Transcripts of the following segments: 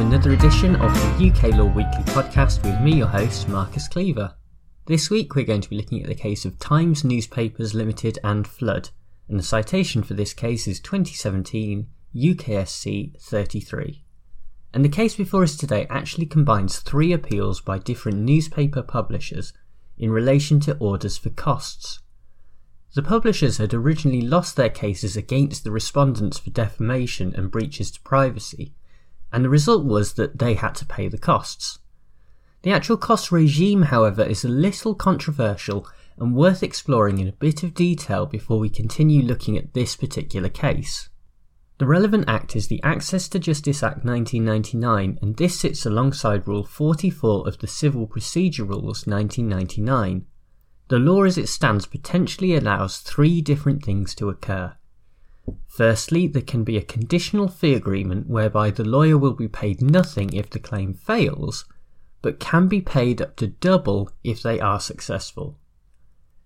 another edition of the UK Law Weekly podcast with me, your host, Marcus Cleaver. This week we're going to be looking at the case of Times Newspapers Limited and Flood, and the citation for this case is 2017 UKSC 33. And the case before us today actually combines three appeals by different newspaper publishers in relation to orders for costs. The publishers had originally lost their cases against the respondents for defamation and breaches to privacy, and the result was that they had to pay the costs. The actual cost regime, however, is a little controversial and worth exploring in a bit of detail before we continue looking at this particular case. The relevant act is the Access to Justice Act 1999, and this sits alongside Rule 44 of the Civil Procedure Rules 1999. The law as it stands potentially allows three different things to occur. Firstly, there can be a conditional fee agreement whereby the lawyer will be paid nothing if the claim fails, but can be paid up to double if they are successful.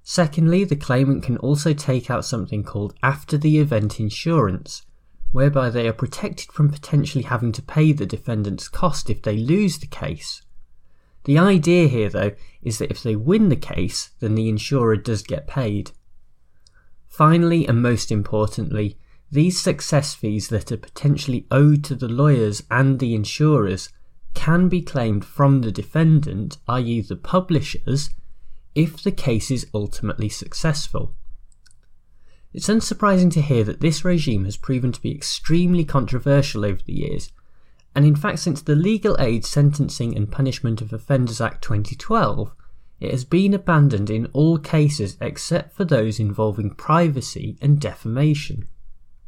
Secondly, the claimant can also take out something called after the event insurance, whereby they are protected from potentially having to pay the defendant's cost if they lose the case. The idea here, though, is that if they win the case, then the insurer does get paid. Finally, and most importantly, these success fees that are potentially owed to the lawyers and the insurers can be claimed from the defendant, i.e., the publishers, if the case is ultimately successful. It's unsurprising to hear that this regime has proven to be extremely controversial over the years, and in fact, since the Legal Aid Sentencing and Punishment of Offenders Act 2012, it has been abandoned in all cases except for those involving privacy and defamation.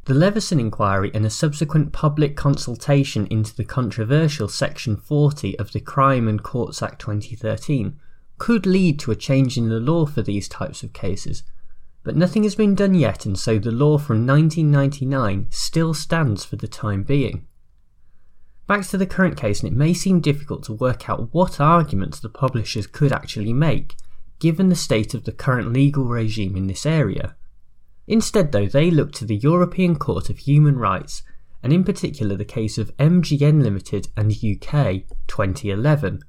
The Leveson inquiry and a subsequent public consultation into the controversial Section 40 of the Crime and Courts Act 2013 could lead to a change in the law for these types of cases, but nothing has been done yet, and so the law from 1999 still stands for the time being. Back to the current case, and it may seem difficult to work out what arguments the publishers could actually make, given the state of the current legal regime in this area. Instead, though, they look to the European Court of Human Rights, and in particular the case of MGN Limited and UK 2011,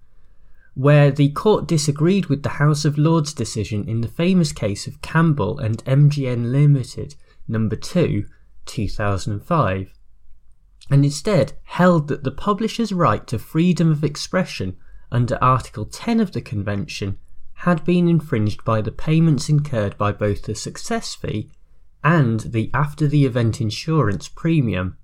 where the court disagreed with the House of Lords decision in the famous case of Campbell and MGN Limited, number 2, 2005 and instead held that the publisher's right to freedom of expression under Article 10 of the Convention had been infringed by the payments incurred by both the success fee and the after the event insurance premium.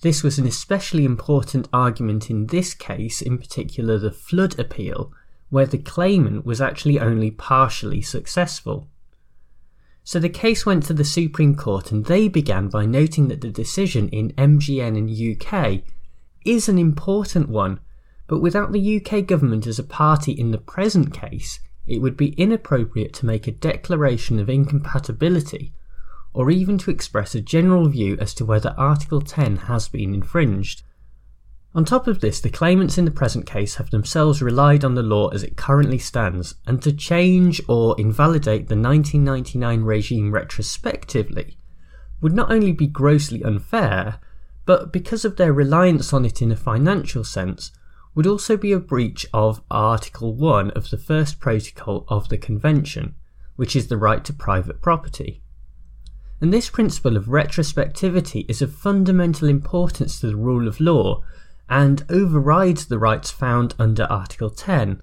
This was an especially important argument in this case, in particular the flood appeal, where the claimant was actually only partially successful. So the case went to the Supreme Court and they began by noting that the decision in MGN in UK is an important one, but without the UK government as a party in the present case, it would be inappropriate to make a declaration of incompatibility or even to express a general view as to whether Article 10 has been infringed. On top of this, the claimants in the present case have themselves relied on the law as it currently stands, and to change or invalidate the 1999 regime retrospectively would not only be grossly unfair, but because of their reliance on it in a financial sense, would also be a breach of Article 1 of the first protocol of the Convention, which is the right to private property. And this principle of retrospectivity is of fundamental importance to the rule of law and overrides the rights found under Article 10.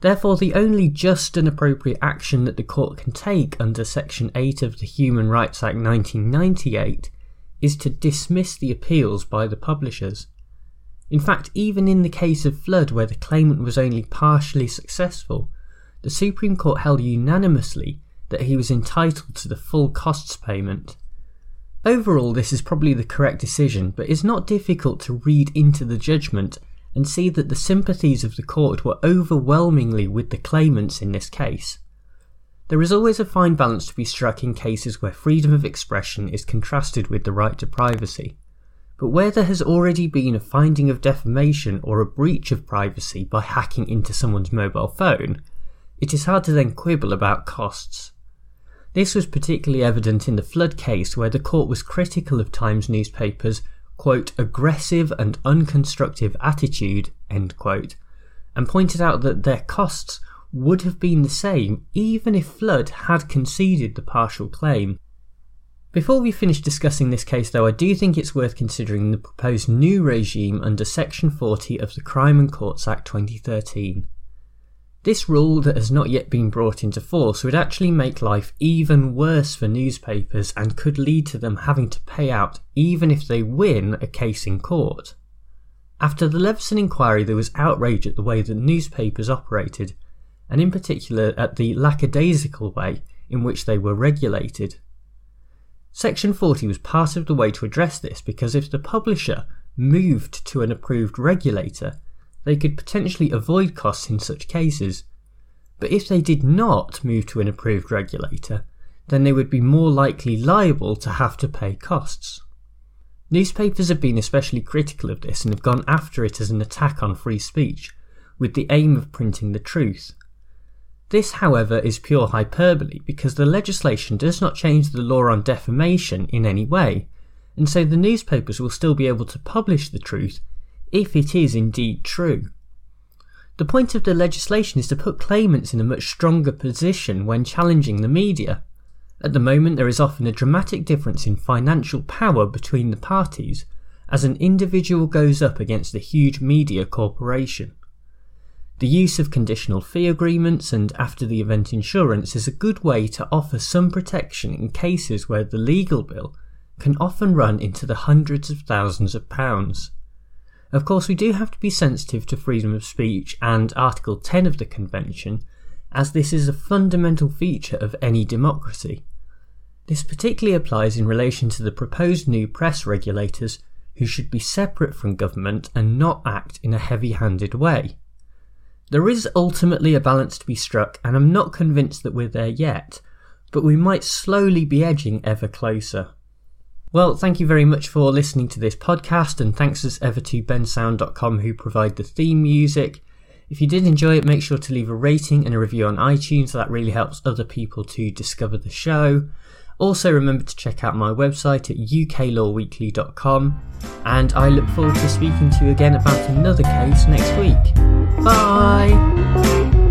Therefore, the only just and appropriate action that the court can take under Section 8 of the Human Rights Act 1998 is to dismiss the appeals by the publishers. In fact, even in the case of Flood, where the claimant was only partially successful, the Supreme Court held unanimously that he was entitled to the full costs payment. Overall, this is probably the correct decision, but it's not difficult to read into the judgment and see that the sympathies of the court were overwhelmingly with the claimants in this case. There is always a fine balance to be struck in cases where freedom of expression is contrasted with the right to privacy. But where there has already been a finding of defamation or a breach of privacy by hacking into someone's mobile phone, it is hard to then quibble about costs. This was particularly evident in the Flood case, where the court was critical of Times newspapers, quote, aggressive and unconstructive attitude, end quote, and pointed out that their costs would have been the same even if Flood had conceded the partial claim. Before we finish discussing this case, though, I do think it's worth considering the proposed new regime under Section 40 of the Crime and Courts Act 2013. This rule that has not yet been brought into force would actually make life even worse for newspapers and could lead to them having to pay out even if they win a case in court. After the Leveson inquiry, there was outrage at the way that newspapers operated, and in particular at the lackadaisical way in which they were regulated. Section 40 was part of the way to address this because if the publisher moved to an approved regulator, they could potentially avoid costs in such cases. But if they did not move to an approved regulator, then they would be more likely liable to have to pay costs. Newspapers have been especially critical of this and have gone after it as an attack on free speech, with the aim of printing the truth. This, however, is pure hyperbole because the legislation does not change the law on defamation in any way, and so the newspapers will still be able to publish the truth if it is indeed true. The point of the legislation is to put claimants in a much stronger position when challenging the media. At the moment, there is often a dramatic difference in financial power between the parties as an individual goes up against a huge media corporation. The use of conditional fee agreements and after the event insurance is a good way to offer some protection in cases where the legal bill can often run into the hundreds of thousands of pounds. Of course, we do have to be sensitive to freedom of speech and Article 10 of the Convention, as this is a fundamental feature of any democracy. This particularly applies in relation to the proposed new press regulators who should be separate from government and not act in a heavy handed way. There is ultimately a balance to be struck, and I'm not convinced that we're there yet, but we might slowly be edging ever closer. Well, thank you very much for listening to this podcast, and thanks as ever to bensound.com who provide the theme music. If you did enjoy it, make sure to leave a rating and a review on iTunes, that really helps other people to discover the show. Also, remember to check out my website at uklawweekly.com, and I look forward to speaking to you again about another case next week. Bye!